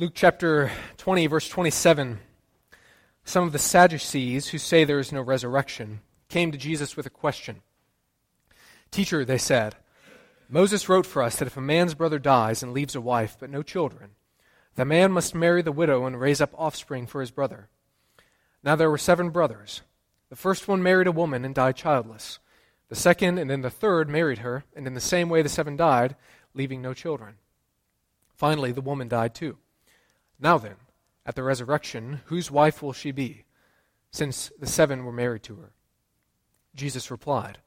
Luke chapter 20, verse 27. Some of the Sadducees, who say there is no resurrection, came to Jesus with a question. Teacher, they said, Moses wrote for us that if a man's brother dies and leaves a wife but no children, the man must marry the widow and raise up offspring for his brother. Now there were seven brothers. The first one married a woman and died childless. The second and then the third married her, and in the same way the seven died, leaving no children. Finally, the woman died too. Now then, at the resurrection, whose wife will she be, since the seven were married to her? Jesus replied,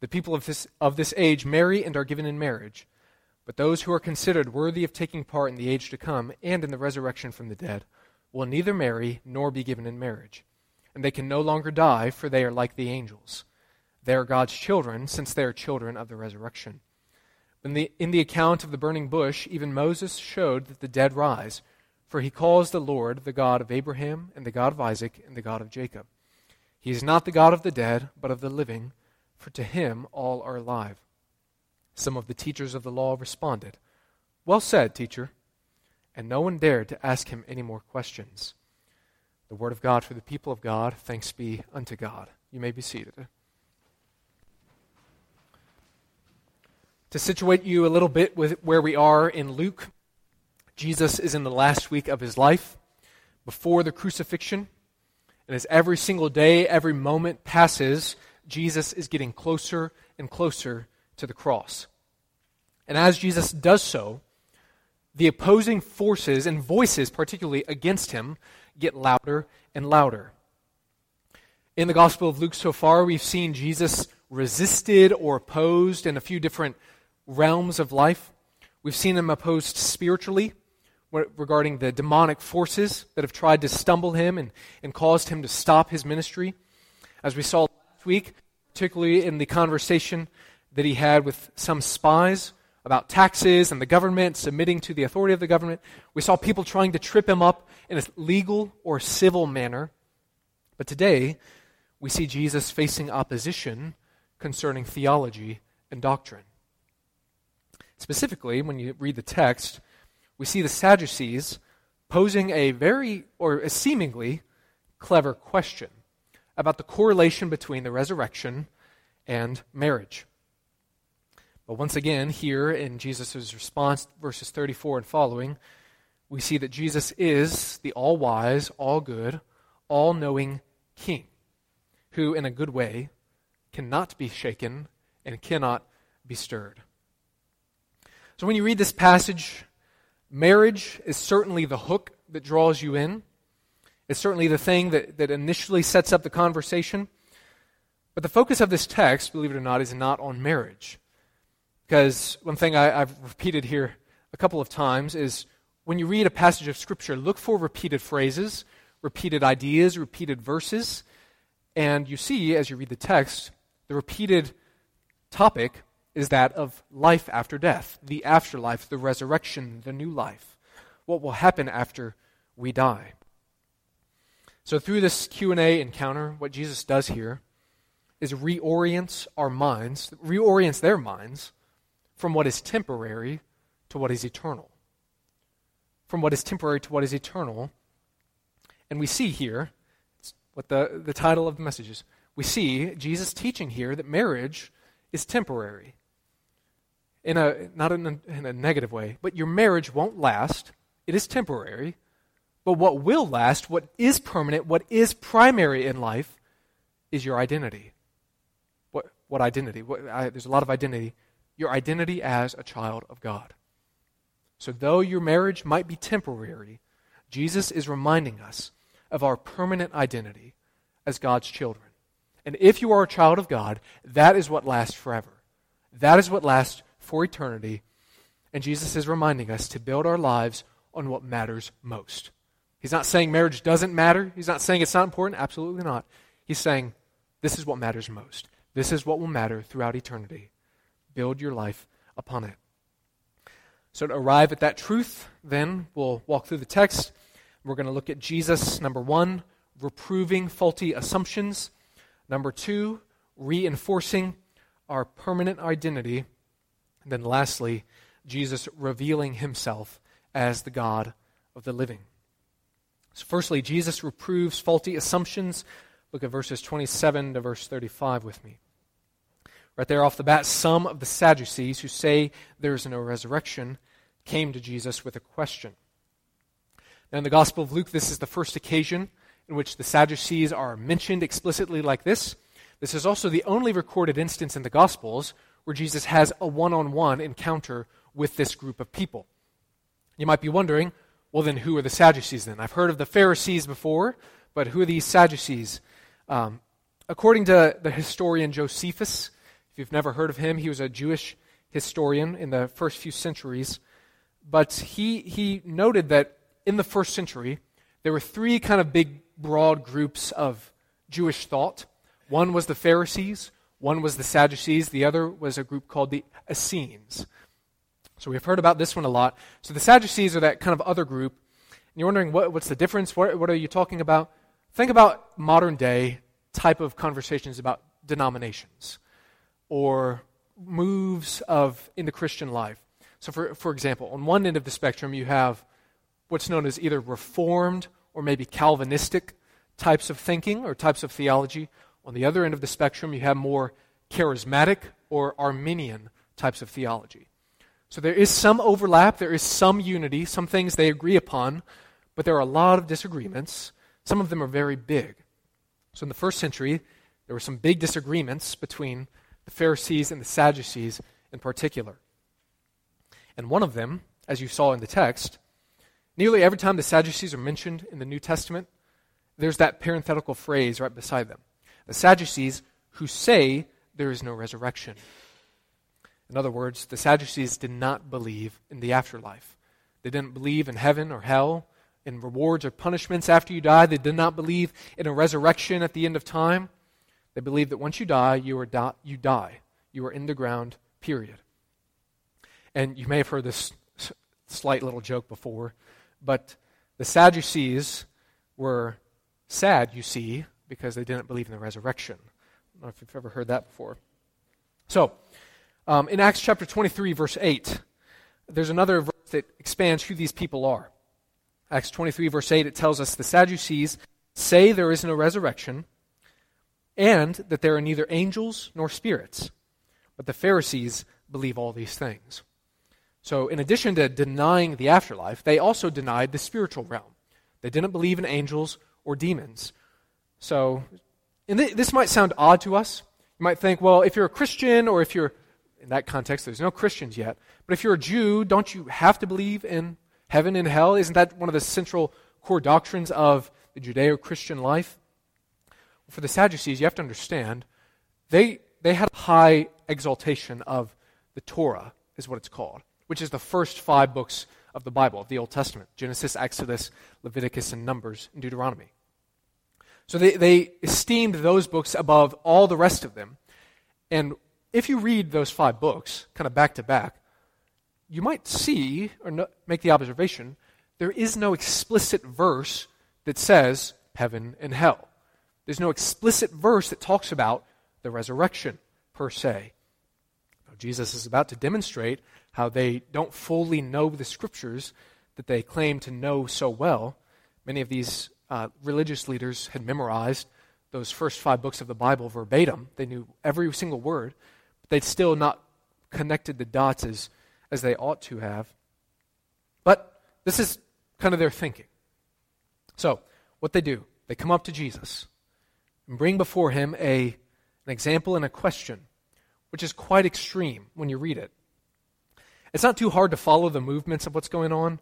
The people of this, of this age marry and are given in marriage, but those who are considered worthy of taking part in the age to come and in the resurrection from the dead will neither marry nor be given in marriage. And they can no longer die, for they are like the angels. They are God's children, since they are children of the resurrection. In the, in the account of the burning bush, even Moses showed that the dead rise, for he calls the Lord the God of Abraham, and the God of Isaac, and the God of Jacob. He is not the God of the dead, but of the living, for to him all are alive. Some of the teachers of the law responded, Well said, teacher. And no one dared to ask him any more questions. The word of God for the people of God. Thanks be unto God. You may be seated. To situate you a little bit with where we are in Luke, Jesus is in the last week of his life before the crucifixion. And as every single day, every moment passes, Jesus is getting closer and closer to the cross. And as Jesus does so, the opposing forces and voices, particularly against him, get louder and louder. In the Gospel of Luke so far, we've seen Jesus resisted or opposed in a few different realms of life. We've seen him opposed spiritually regarding the demonic forces that have tried to stumble him and, and caused him to stop his ministry. As we saw last week, particularly in the conversation that he had with some spies about taxes and the government submitting to the authority of the government, we saw people trying to trip him up in a legal or civil manner. But today, we see Jesus facing opposition concerning theology and doctrine. Specifically, when you read the text, we see the Sadducees posing a very, or a seemingly, clever question about the correlation between the resurrection and marriage. But once again, here in Jesus' response, verses 34 and following, we see that Jesus is the all wise, all good, all knowing King, who, in a good way, cannot be shaken and cannot be stirred. So when you read this passage, marriage is certainly the hook that draws you in. It's certainly the thing that, that initially sets up the conversation. But the focus of this text, believe it or not, is not on marriage. Because one thing I, have repeated here a couple of times is when you read a passage of Scripture, look for repeated phrases, repeated ideas, repeated verses. And you see, as you read the text, the repeated topic is that of life after death, the afterlife, the resurrection, the new life. What will happen after we die? So through this Q&A encounter, what Jesus does here is reorients our minds, reorients their minds from what is temporary to what is eternal. From what is temporary to what is eternal. And we see here what the, the title of the message is. We see Jesus teaching here that marriage is temporary in a not in a, in a negative way, but your marriage won't last. It is temporary. But what will last, what is permanent, what is primary in life, is your identity. What, what identity? What, I, there's a lot of identity. Your identity as a child of God. So, though your marriage might be temporary, Jesus is reminding us of our permanent identity as God's children. And if you are a child of God, that is what lasts forever. That is what lasts for eternity. And Jesus is reminding us to build our lives on what matters most. He's not saying marriage doesn't matter. He's not saying it's not important. Absolutely not. He's saying this is what matters most. This is what will matter throughout eternity. Build your life upon it. So, to arrive at that truth, then we'll walk through the text. We're going to look at Jesus, number one, reproving faulty assumptions. Number two, reinforcing our permanent identity and then lastly, Jesus revealing himself as the God of the living. So, firstly, Jesus reproves faulty assumptions. Look at verses 27 to verse 35 with me. Right there off the bat, some of the Sadducees who say there is no resurrection came to Jesus with a question. Now, in the Gospel of Luke, this is the first occasion in which the Sadducees are mentioned explicitly like this. This is also the only recorded instance in the Gospels where Jesus has a one on one encounter with this group of people. You might be wondering, well, then who are the Sadducees then? I've heard of the Pharisees before, but who are these Sadducees? Um, according to the historian Josephus, if you've never heard of him, he was a Jewish historian in the first few centuries. But he, he noted that in the first century, there were three kind of big, broad groups of Jewish thought. One was the Pharisees, one was the Sadducees, the other was a group called the Essenes. So we've heard about this one a lot. So the Sadducees are that kind of other group. And you're wondering, what, what's the difference? What, what are you talking about? Think about modern day type of conversations about denominations or moves of in the Christian life. So, for, for example, on one end of the spectrum, you have what's known as either Reformed or maybe Calvinistic types of thinking or types of theology. On the other end of the spectrum, you have more charismatic or Arminian types of theology. So there is some overlap, there is some unity, some things they agree upon, but there are a lot of disagreements. Some of them are very big. So in the first century, there were some big disagreements between the Pharisees and the Sadducees in particular. And one of them, as you saw in the text, nearly every time the Sadducees are mentioned in the New Testament, there's that parenthetical phrase right beside them. The Sadducees who say there is no resurrection. In other words, the Sadducees did not believe in the afterlife. They didn't believe in heaven or hell, in rewards or punishments after you die. They did not believe in a resurrection at the end of time. They believed that once you die, you, are di- you die. You are in the ground, period. And you may have heard this slight little joke before, but the Sadducees were sad, you see, because they didn't believe in the resurrection. I don't know if you've ever heard that before. So, um, in Acts chapter 23, verse 8, there's another verse that expands who these people are. Acts 23, verse 8, it tells us the Sadducees say there is no resurrection and that there are neither angels nor spirits. But the Pharisees believe all these things. So, in addition to denying the afterlife, they also denied the spiritual realm. They didn't believe in angels or demons. So, th- this might sound odd to us. You might think, well, if you're a Christian or if you're in that context, there's no Christians yet. But if you're a Jew, don't you have to believe in heaven and hell? Isn't that one of the central core doctrines of the Judeo Christian life? For the Sadducees, you have to understand, they, they had a high exaltation of the Torah, is what it's called, which is the first five books of the Bible, of the Old Testament Genesis, Exodus, Leviticus, and Numbers, and Deuteronomy. So they, they esteemed those books above all the rest of them. And if you read those five books, kind of back to back, you might see or no, make the observation there is no explicit verse that says heaven and hell. There's no explicit verse that talks about the resurrection per se. Now, Jesus is about to demonstrate how they don't fully know the scriptures that they claim to know so well. Many of these uh, religious leaders had memorized those first five books of the Bible verbatim. They knew every single word but they'd still not connected the dots as, as they ought to have. But this is kind of their thinking. So, what they do, they come up to Jesus and bring before him a, an example and a question, which is quite extreme when you read it. It's not too hard to follow the movements of what's going on.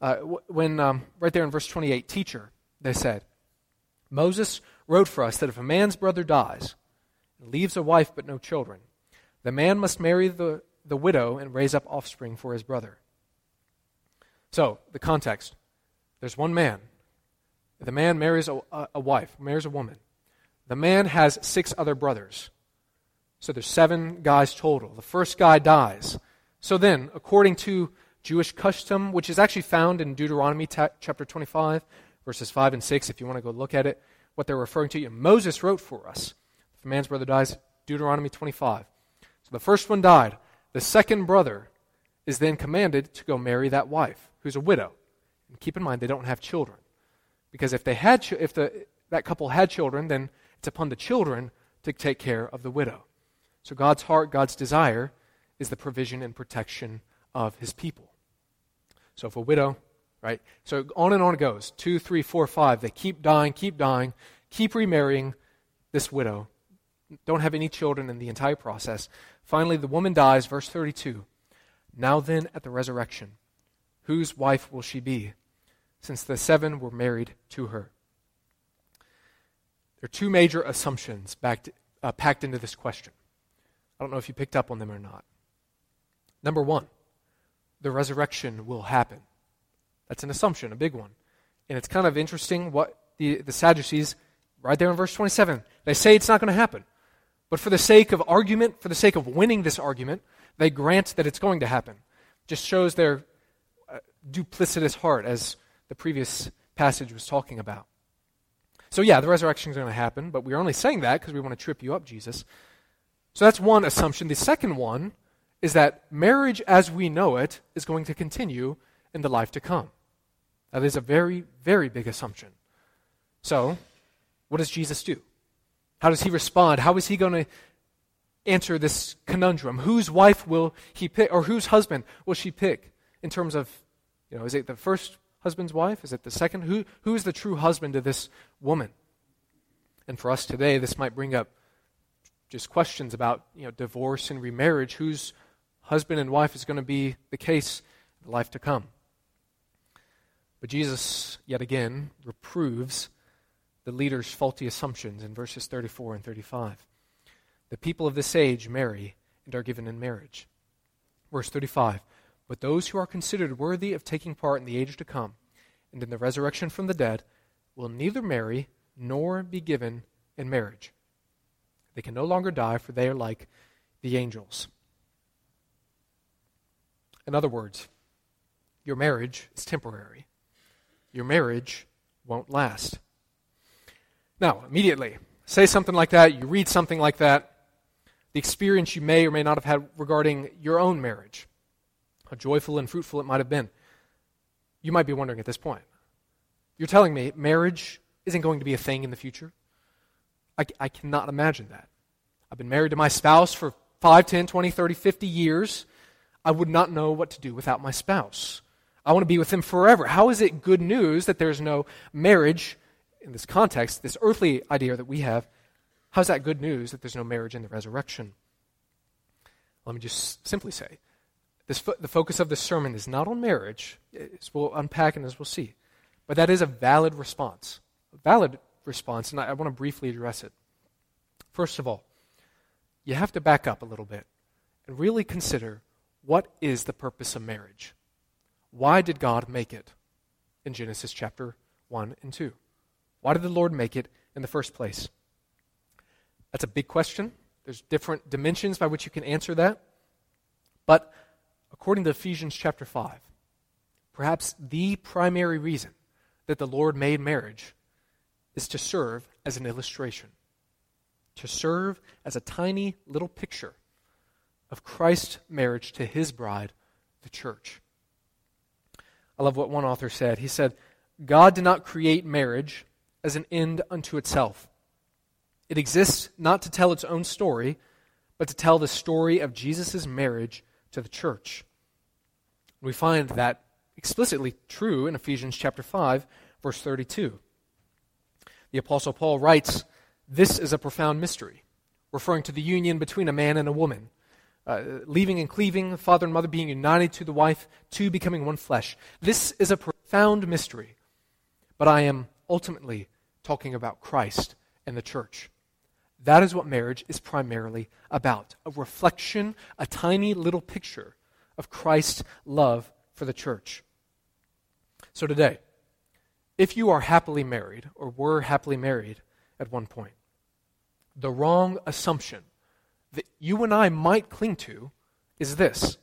Uh, when, um, right there in verse 28, teacher, they said, Moses wrote for us that if a man's brother dies and leaves a wife but no children, the man must marry the, the widow and raise up offspring for his brother. So, the context there's one man. The man marries a, a, wife, marries a woman. The man has six other brothers. So there's seven guys total. The first guy dies. So then, according to Jewish custom, which is actually found in Deuteronomy ta- chapter 25, verses 5 and 6, if you want to go look at it, what they're referring to, Moses wrote for us. If a man's brother dies, Deuteronomy 25. So The first one died. The second brother is then commanded to go marry that wife, who's a widow. And keep in mind, they don't have children. Because if, they had, if the, that couple had children, then it's upon the children to take care of the widow. So God's heart, God's desire, is the provision and protection of his people. So if a widow, right? So on and on it goes. Two, three, four, five. They keep dying, keep dying, keep remarrying this widow. Don't have any children in the entire process. Finally, the woman dies, verse 32. Now then, at the resurrection, whose wife will she be, since the seven were married to her? There are two major assumptions backed, uh, packed into this question. I don't know if you picked up on them or not. Number one, the resurrection will happen. That's an assumption, a big one. And it's kind of interesting what the, the Sadducees, right there in verse 27, they say it's not going to happen. But for the sake of argument, for the sake of winning this argument, they grant that it's going to happen. Just shows their uh, duplicitous heart, as the previous passage was talking about. So, yeah, the resurrection is going to happen, but we're only saying that because we want to trip you up, Jesus. So that's one assumption. The second one is that marriage as we know it is going to continue in the life to come. That is a very, very big assumption. So, what does Jesus do? How does he respond? How is he going to answer this conundrum? Whose wife will he pick, or whose husband will she pick in terms of, you know, is it the first husband's wife? Is it the second? Who, who is the true husband to this woman? And for us today, this might bring up just questions about, you know, divorce and remarriage. Whose husband and wife is going to be the case in life to come? But Jesus, yet again, reproves the leader's faulty assumptions in verses 34 and 35. The people of this age marry and are given in marriage. Verse 35 But those who are considered worthy of taking part in the age to come and in the resurrection from the dead will neither marry nor be given in marriage. They can no longer die, for they are like the angels. In other words, your marriage is temporary your marriage won't last. Now, immediately, say something like that, you read something like that, the experience you may or may not have had regarding your own marriage, how joyful and fruitful it might have been. You might be wondering at this point. You're telling me marriage isn't going to be a thing in the future? I, I cannot imagine that. I've been married to my spouse for 5, 10, 20, 30, 50 years. I would not know what to do without my spouse. I want to be with him forever. How is it good news that there's no marriage in this context, this earthly idea that we have? How's that good news that there's no marriage in the resurrection? Let me just simply say this fo- the focus of this sermon is not on marriage, as we'll unpack and as we'll see, but that is a valid response. A valid response, and I, I want to briefly address it. First of all, you have to back up a little bit and really consider what is the purpose of marriage? Why did God make it in Genesis chapter 1 and 2? Why did the Lord make it in the first place? That's a big question. There's different dimensions by which you can answer that. But according to Ephesians chapter 5, perhaps the primary reason that the Lord made marriage is to serve as an illustration, to serve as a tiny little picture of Christ's marriage to his bride, the church. I love what one author said. He said, God did not create marriage as an end unto itself. It exists not to tell its own story, but to tell the story of Jesus' marriage to the church. We find that explicitly true in Ephesians chapter 5, verse 32. The Apostle Paul writes, This is a profound mystery, referring to the union between a man and a woman uh, leaving and cleaving, father and mother being united to the wife, two becoming one flesh. This is a profound mystery, but I am ultimately talking about Christ and the church. That is what marriage is primarily about a reflection, a tiny little picture of Christ's love for the church. So today, if you are happily married or were happily married at one point, the wrong assumption that you and I might cling to is this.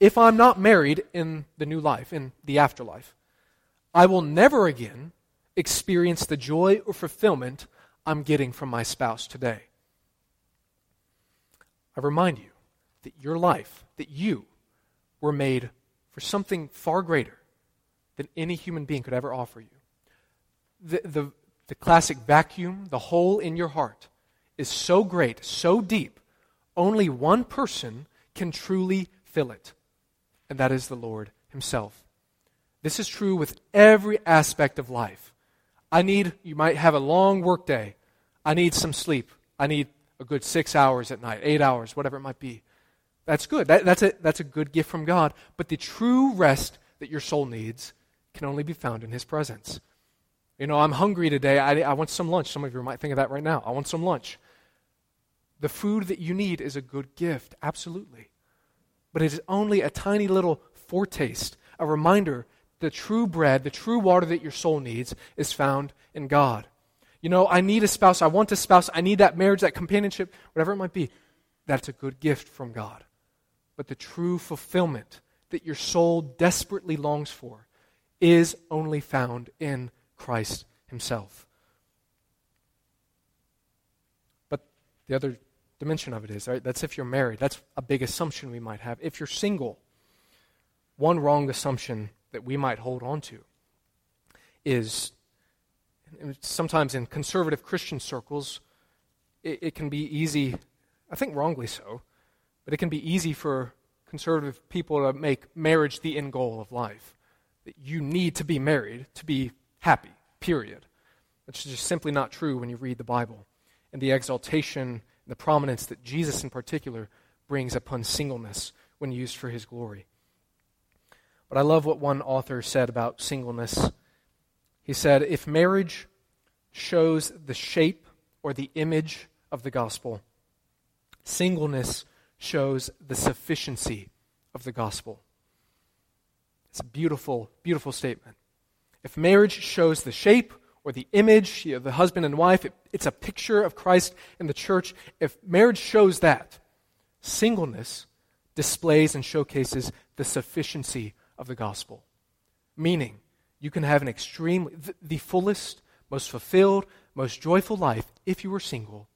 If I'm not married in the new life, in the afterlife, I will never again experience the joy or fulfillment I'm getting from my spouse today. I remind you that your life, that you were made for something far greater than any human being could ever offer you. The, the, the classic vacuum, the hole in your heart, is so great, so deep, only one person can truly fill it, and that is the Lord Himself. This is true with every aspect of life. I need, you might have a long workday. I need some sleep. I need a good six hours at night, eight hours, whatever it might be. That's good. That, that's, a, that's a good gift from God. But the true rest that your soul needs can only be found in His presence. You know, I'm hungry today. I, I want some lunch. Some of you might think of that right now. I want some lunch. The food that you need is a good gift, absolutely. But it is only a tiny little foretaste, a reminder the true bread, the true water that your soul needs is found in God. You know, I need a spouse. I want a spouse. I need that marriage, that companionship, whatever it might be. That's a good gift from God. But the true fulfillment that your soul desperately longs for is only found in Christ Himself. But the other dimension of it is, right, that's if you're married. That's a big assumption we might have. If you're single, one wrong assumption that we might hold on to is sometimes in conservative Christian circles, it, it, can be easy, I think wrongly so, but it can be easy for conservative people to make marriage the end goal of life. That you need to be married to be happy, period. That's just simply not true when you read the Bible and the exaltation the prominence that Jesus in particular brings upon singleness when used for his glory. But I love what one author said about singleness. He said, If marriage shows the shape or the image of the gospel, singleness shows the sufficiency of the gospel. It's a beautiful, beautiful statement. If marriage shows the shape or the image of the husband and wife, it, it's a picture of Christ and the church. If marriage shows that, singleness displays and showcases the sufficiency of the gospel. Meaning, you can have an extremely, the fullest, most fulfilled, most joyful life if you are single,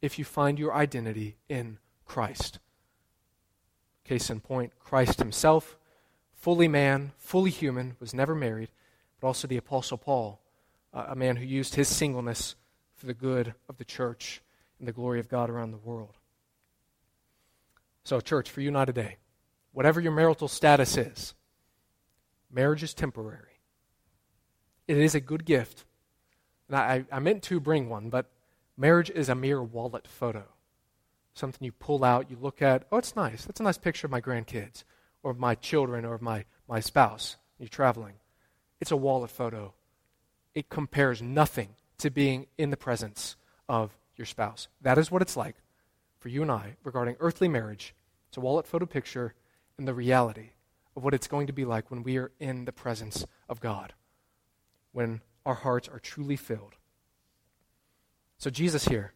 if you find your identity in Christ. Case in point, Christ himself, fully man, fully human, was never married, but also the Apostle Paul, a man who used his singleness for the good of the church and the glory of God around the world. So, church, for you now today, whatever your marital status is, marriage is temporary. It is a good gift. And I, I meant to bring one, but marriage is a mere wallet photo. Something you pull out, you look at, oh, it's nice. That's a nice picture of my grandkids, or of my children, or of my, my spouse. You're traveling. It's a wallet photo. It compares nothing to being in the presence of your spouse. That is what it's like for you and I regarding earthly marriage. It's a wallet photo picture and the reality of what it's going to be like when we are in the presence of God, when our hearts are truly filled. So, Jesus here,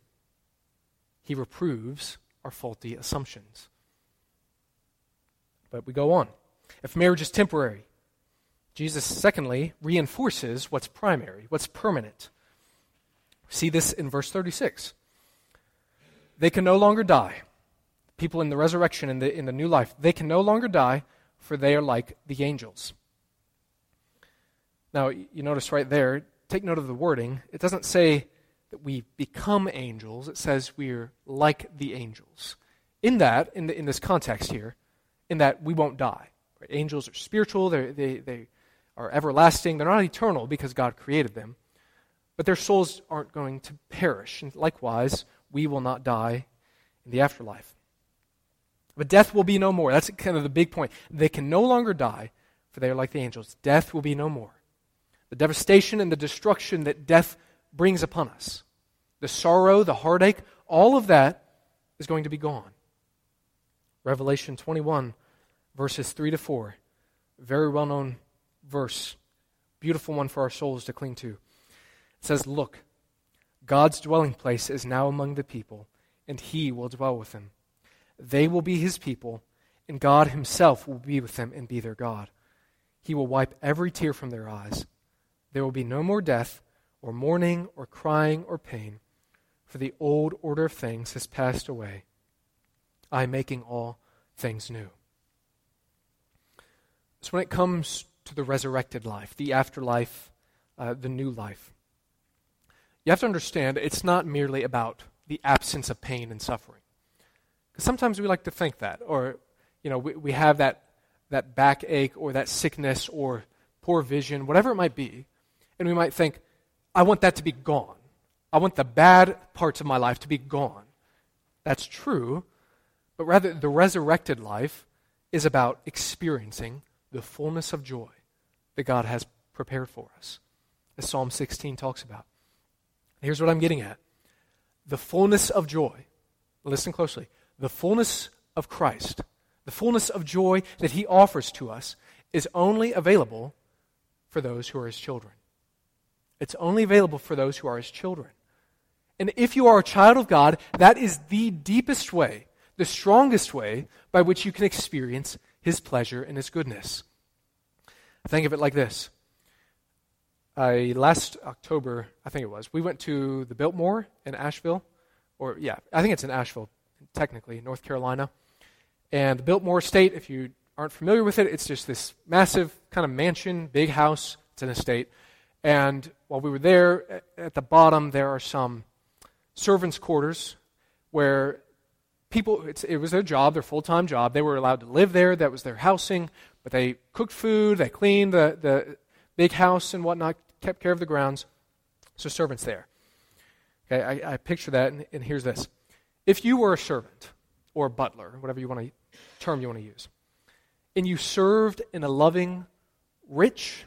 he reproves our faulty assumptions. But we go on. If marriage is temporary, Jesus, secondly, reinforces what's primary, what's permanent. See this in verse 36. They can no longer die. People in the resurrection, in the, in the new life, they can no longer die, for they are like the angels. Now, you notice right there, take note of the wording. It doesn't say that we become angels, it says we're like the angels. In that, in, the, in this context here, in that we won't die. Right? Angels are spiritual, they they, are everlasting. They're not eternal because God created them, but their souls aren't going to perish. And likewise, we will not die in the afterlife. But death will be no more. That's kind of the big point. They can no longer die, for they are like the angels. Death will be no more. The devastation and the destruction that death brings upon us, the sorrow, the heartache, all of that is going to be gone. Revelation 21, verses 3 to 4, very well known verse, beautiful one for our souls to cling to. It says, Look, God's dwelling place is now among the people, and he will dwell with them. They will be his people, and God himself will be with them and be their God. He will wipe every tear from their eyes. There will be no more death, or mourning, or crying, or pain, for the old order of things has passed away. I am making all things new. So when it comes to the resurrected life, the afterlife, uh, the new life. You have to understand it's not merely about the absence of pain and suffering. Because sometimes we like to think that, or you know, we, we have that, that backache or that sickness or poor vision, whatever it might be, and we might think, I want that to be gone. I want the bad parts of my life to be gone. That's true, but rather the resurrected life is about experiencing the fullness of joy that God has prepared for us, as Psalm 16 talks about. Here's what I'm getting at the fullness of joy. Listen closely. The fullness of Christ, the fullness of joy that He offers to us, is only available for those who are His children. It's only available for those who are His children. And if you are a child of God, that is the deepest way, the strongest way by which you can experience His pleasure and His goodness. Think of it like this. Uh, last October, I think it was, we went to the Biltmore in Asheville, or yeah, I think it's in Asheville, technically, North Carolina. And the Biltmore Estate, if you aren't familiar with it, it's just this massive kind of mansion, big house. It's an estate. And while we were there, at the bottom, there are some servants' quarters where people, it was their job, their full time job. They were allowed to live there, that was their housing, but they cooked food, they cleaned the, the big house and whatnot, kept care of the grounds. So, servants there. Okay, I, I picture that, and, and here's this. If you were a servant or a butler, whatever you want term you want to use, and you served in a loving, rich,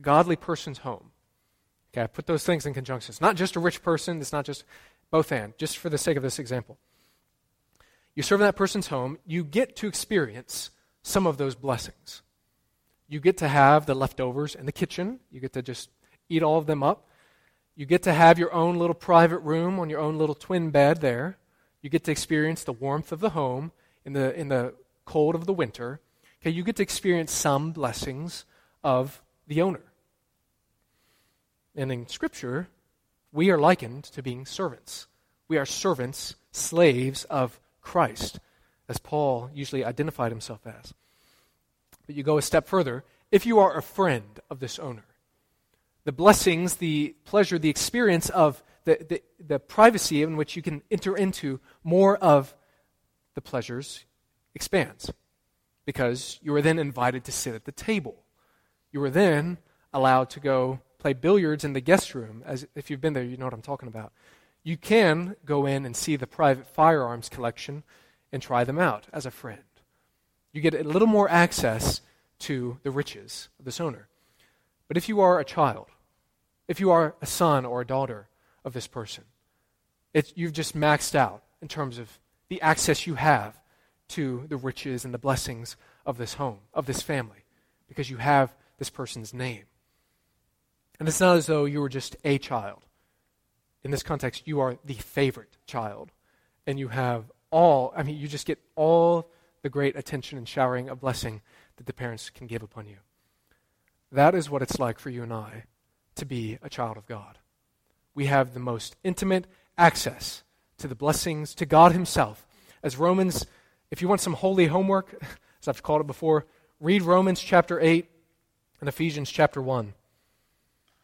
godly person's home. Okay, I put those things in conjunction. It's not just a rich person, it's not just both and, just for the sake of this example. You serve in that person's home, you get to experience some of those blessings. You get to have the leftovers in the kitchen, you get to just eat all of them up. You get to have your own little private room on your own little twin bed there. You get to experience the warmth of the home in the, in the cold of the winter. Okay, you get to experience some blessings of the owner. And in Scripture, we are likened to being servants. We are servants, slaves of Christ, as Paul usually identified himself as. But you go a step further. If you are a friend of this owner, the blessings, the pleasure, the experience of the, the, the privacy in which you can enter into more of the pleasures expands because you are then invited to sit at the table. You are then allowed to go play billiards in the guest room. As if you've been there, you know what I'm talking about. You can go in and see the private firearms collection and try them out as a friend. You get a little more access to the riches of this owner. But if you are a child, if you are a son or a daughter of this person, you've just maxed out in terms of the access you have to the riches and the blessings of this home, of this family, because you have this person's name. And it's not as though you were just a child. In this context, you are the favorite child. And you have all, I mean, you just get all the great attention and showering of blessing that the parents can give upon you. That is what it's like for you and I to be a child of God. We have the most intimate access to the blessings, to God Himself. As Romans if you want some holy homework, as I've called it before, read Romans chapter 8 and Ephesians chapter 1.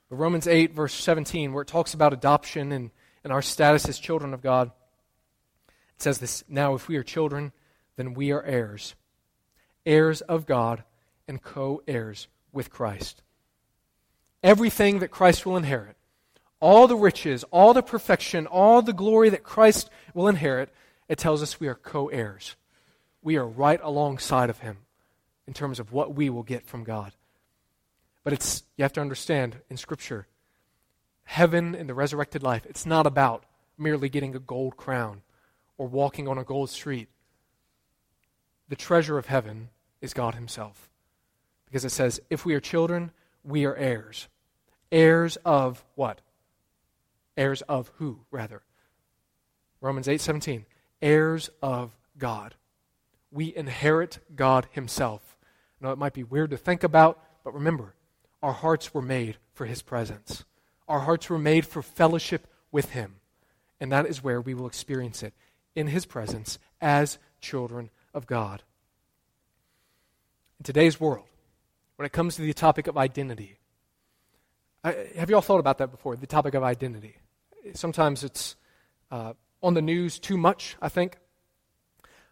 But Romans 8, verse 17, where it talks about adoption and, and our status as children of God, it says this Now, if we are children, then we are heirs, heirs of God and co heirs with Christ. Everything that Christ will inherit, all the riches, all the perfection, all the glory that Christ will inherit, it tells us we are co heirs we are right alongside of him in terms of what we will get from God. But it's you have to understand in scripture heaven and the resurrected life it's not about merely getting a gold crown or walking on a gold street. The treasure of heaven is God himself. Because it says if we are children, we are heirs. Heirs of what? Heirs of who rather? Romans 8:17. Heirs of God we inherit God Himself. Now, it might be weird to think about, but remember, our hearts were made for His presence. Our hearts were made for fellowship with Him. And that is where we will experience it in His presence as children of God. In today's world, when it comes to the topic of identity. I, have you all thought about that before? The topic of identity. Sometimes it's uh, on the news too much, I think.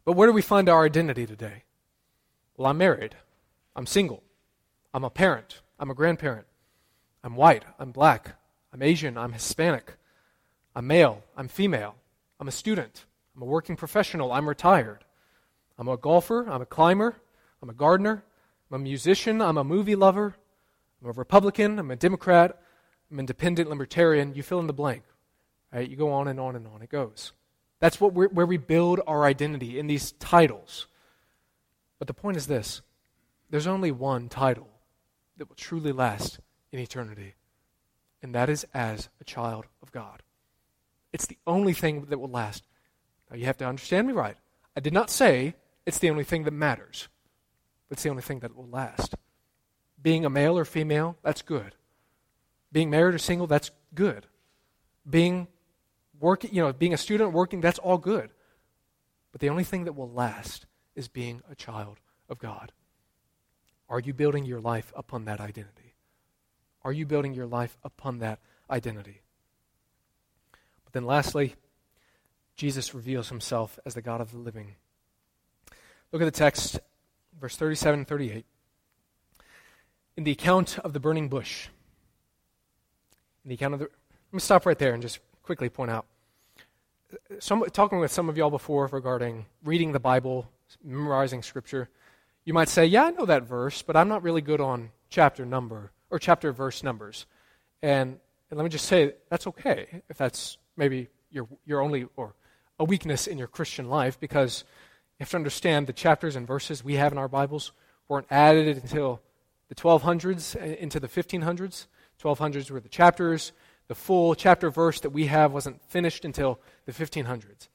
But where do we find our identity today? Well, I'm married. I'm single. I'm a parent. I'm a grandparent. I'm white. I'm black. I'm Asian. I'm Hispanic. I'm male. I'm female. I'm a student. I'm a working professional. I'm retired. I'm a golfer. I'm a climber. I'm a gardener. I'm a musician. I'm a movie lover. I'm a Republican. I'm a Democrat. I'm an independent, libertarian. You fill in the blank. Right? You go on and on and on it goes. That's what where we build our identity in these titles. But the point is this there's only one title that will truly last in eternity, and that is as a child of God. It's the only thing that will last. Now, you have to understand me right. I did not say it's the only thing that matters, it's the only thing that will last. Being a male or female, that's good. Being married or single, that's good. Being working, you know, being a student, working, that's all good. But the only thing that will last is being a child of God. Are you building your life upon that identity? Are you building your life upon that identity? But then, lastly, Jesus reveals himself as the God of the living. Look at the text, verse 37 and 38. In the account of the burning bush, in the account of the. Let me stop right there and just quickly point out. Some, talking with some of y'all before regarding reading the Bible, memorizing Scripture, you might say, Yeah, I know that verse, but I'm not really good on chapter number or chapter verse numbers. And, and let me just say, that's okay if that's maybe your, your only or a weakness in your Christian life, because you have to understand the chapters and verses we have in our Bibles weren't added until the 1200s, uh, into the 1500s. 1200s were the chapters, the full chapter verse that we have wasn't finished until the 1500s.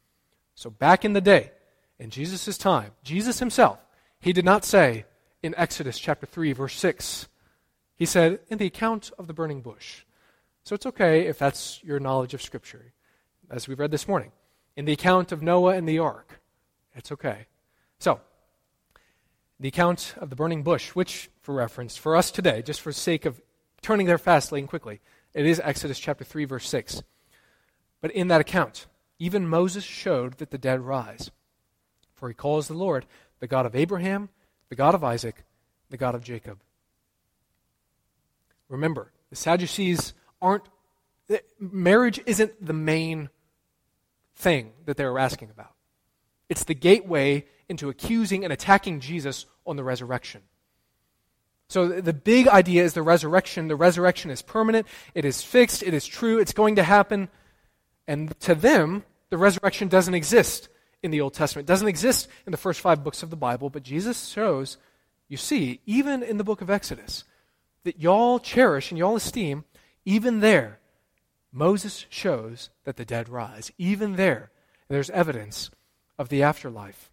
So back in the day, in Jesus' time, Jesus himself, he did not say in Exodus chapter 3, verse 6, he said, in the account of the burning bush. So it's okay if that's your knowledge of Scripture, as we've read this morning. In the account of Noah and the ark, it's okay. So, the account of the burning bush, which, for reference, for us today, just for sake of turning there fastly and quickly, it is Exodus chapter 3, verse 6. But in that account, even Moses showed that the dead rise. For he calls the Lord the God of Abraham, the God of Isaac, the God of Jacob. Remember, the Sadducees aren't, marriage isn't the main thing that they're asking about. It's the gateway into accusing and attacking Jesus on the resurrection. So the big idea is the resurrection. The resurrection is permanent, it is fixed, it is true, it's going to happen. And to them, the resurrection doesn't exist in the Old Testament. It doesn't exist in the first five books of the Bible, but Jesus shows, you see, even in the book of Exodus, that y'all cherish and y'all esteem, even there, Moses shows that the dead rise. Even there, there's evidence of the afterlife.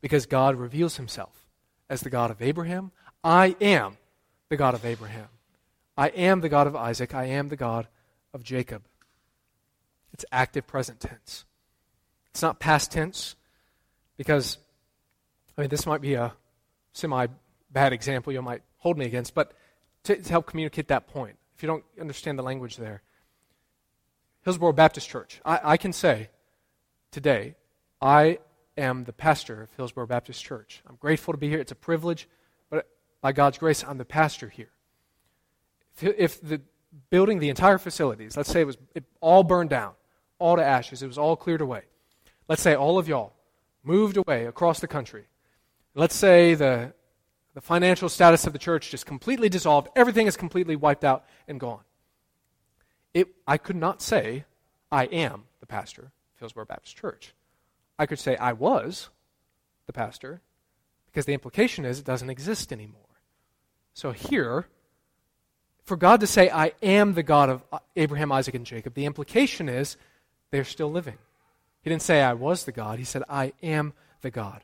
Because God reveals himself as the God of Abraham, I am the God of Abraham. I am the God of Isaac. I am the God of Jacob. It's active present tense. It's not past tense because, I mean, this might be a semi bad example you might hold me against, but to, to, help communicate that point, if you don't understand the language there, Hillsboro Baptist Church, I, I can say today, I am the pastor of Hillsboro Baptist Church. I'm grateful to be here. It's a privilege but by God's grace, I'm the pastor here. If, the building, the entire facilities, let's say it was it all burned down, all to ashes, it was all cleared away. Let's say all of y'all moved away across the country. Let's say the, the financial status of the church just completely dissolved, everything is completely wiped out and gone. It, I could not say, I am the pastor of Hillsboro Baptist Church. I could say, I was the pastor, because the implication is it doesn't exist anymore. So here, for God to say, I am the God of uh, Abraham, Isaac, and Jacob, the implication is they're still living. He didn't say, I was the God. He said, I am the God.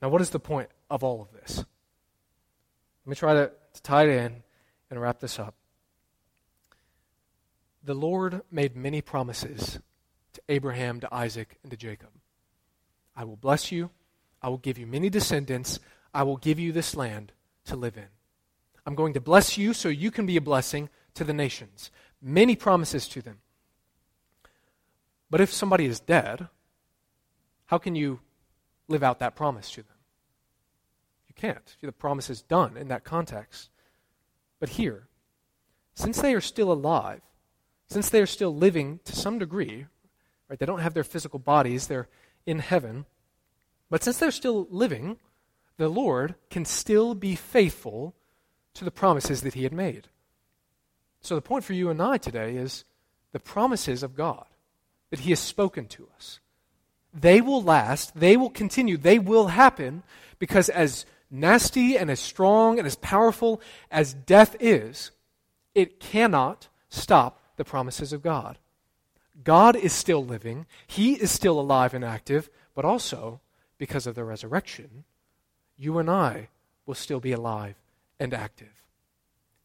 Now, what is the point of all of this? Let me try to, to tie it in and wrap this up. The Lord made many promises to Abraham, to Isaac, and to Jacob. I will bless you. I will give you many descendants. I will give you this land to live in. I'm going to bless you so you can be a blessing to the nations. Many promises to them. But if somebody is dead, how can you live out that promise to them? You can't. The promise is done in that context. But here, since they are still alive, since they are still living to some degree, right, they don't have their physical bodies, they're in heaven, but since they're still living, the Lord can still be faithful to the promises that He had made. So the point for you and I today is the promises of God that He has spoken to us. They will last, they will continue, they will happen because as nasty and as strong and as powerful as death is, it cannot stop the promises of God. God is still living, He is still alive and active, but also, because of the resurrection, you and I will still be alive and active.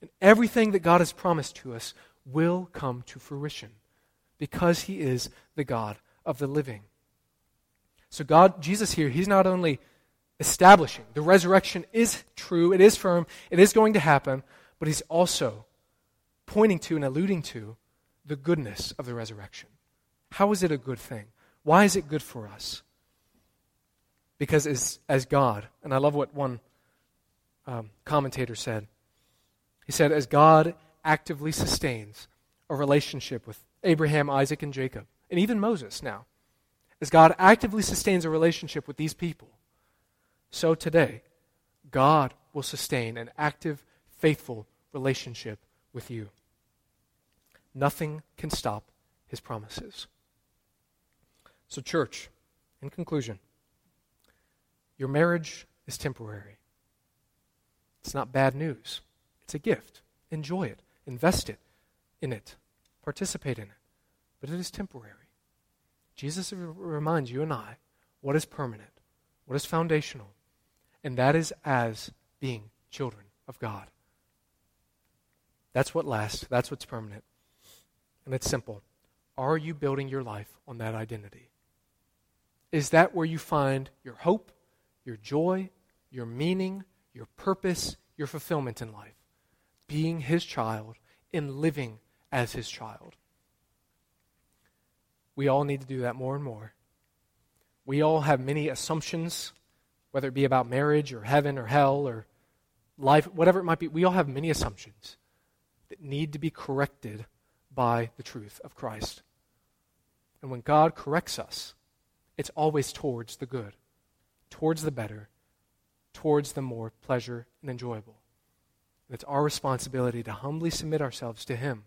And everything that God has promised to us will come to fruition because He is the God of the living. So, God, Jesus here, He's not only establishing the resurrection is true, it is firm, it is going to happen, but He's also pointing to and alluding to the goodness of the resurrection. How is it a good thing? Why is it good for us? Because as, as God, and I love what one um, commentator said, he said, as God actively sustains a relationship with Abraham, Isaac, and Jacob, and even Moses now, as God actively sustains a relationship with these people, so today, God will sustain an active, faithful relationship with you. Nothing can stop his promises. So, church, in conclusion, your marriage is temporary. It's not bad news, it's a gift. Enjoy it, invest it in it, participate in it. But it is temporary. Jesus reminds you and I what is permanent, what is foundational, and that is as being children of God. That's what lasts, that's what's permanent. And it's simple. Are you building your life on that identity? Is that where you find your hope, your joy, your meaning, your purpose, your fulfillment in life? Being His child and living as His child. We all need to do that more and more. We all have many assumptions, whether it be about marriage or heaven or hell or life, whatever it might be. We all have many assumptions that need to be corrected by the truth of Christ. And when God corrects us, it's always towards the good, towards the better, towards the more pleasure and enjoyable. And it's our responsibility to humbly submit ourselves to Him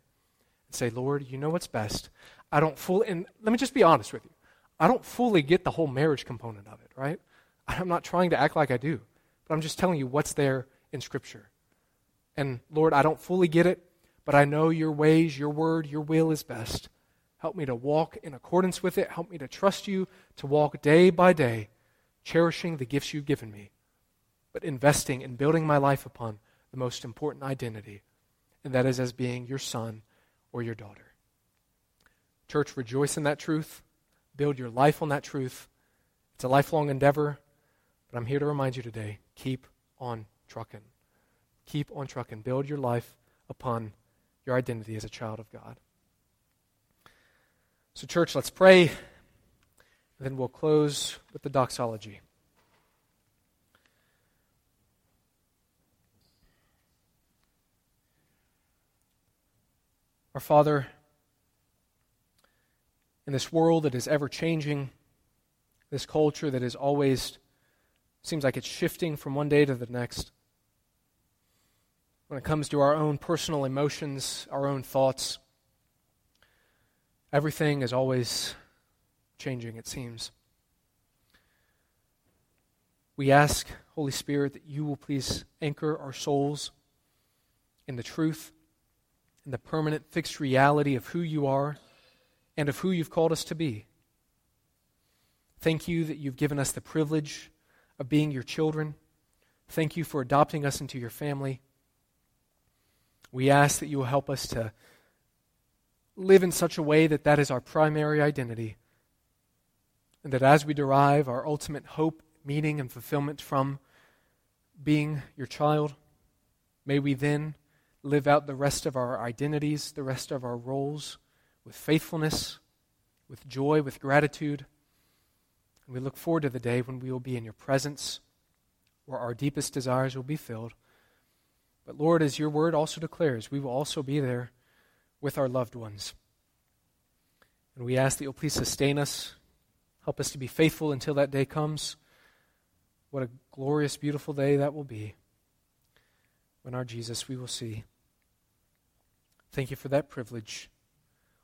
and say, Lord, you know what's best. I don't fully, and let me just be honest with you. I don't fully get the whole marriage component of it, right? I'm not trying to act like I do, but I'm just telling you what's there in Scripture. And Lord, I don't fully get it, but I know your ways, your word, your will is best. Help me to walk in accordance with it. Help me to trust you, to walk day by day, cherishing the gifts you've given me, but investing in building my life upon the most important identity, and that is as being your son or your daughter. Church, rejoice in that truth. Build your life on that truth. It's a lifelong endeavor, but I'm here to remind you today keep on trucking. Keep on trucking. Build your life upon your identity as a child of God. So, church, let's pray, and then we'll close with the doxology. Our Father, in this world that is ever changing, this culture that is always seems like it's shifting from one day to the next, when it comes to our own personal emotions, our own thoughts. Everything is always changing, it seems. We ask, Holy Spirit, that you will please anchor our souls in the truth, in the permanent, fixed reality of who you are and of who you've called us to be. Thank you that you've given us the privilege of being your children. Thank you for adopting us into your family. We ask that you will help us to live in such a way that that is our primary identity, and that as we derive our ultimate hope, meaning, and fulfillment from being your child, May we then live out the rest of our identities, the rest of our roles with faithfulness, with joy, with gratitude. And we look forward to the day when we will be in your presence, where our deepest desires will be filled. But Lord, as your word also declares, we will also be there with our loved ones. And we ask that you'll please sustain us, help us to be faithful until that day comes. What a glorious, beautiful day that will be when our Jesus we will see. Thank you for that privilege.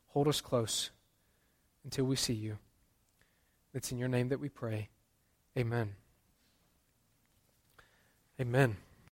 Hold us close until we see you. It's in your name that we pray. Amen. Amen.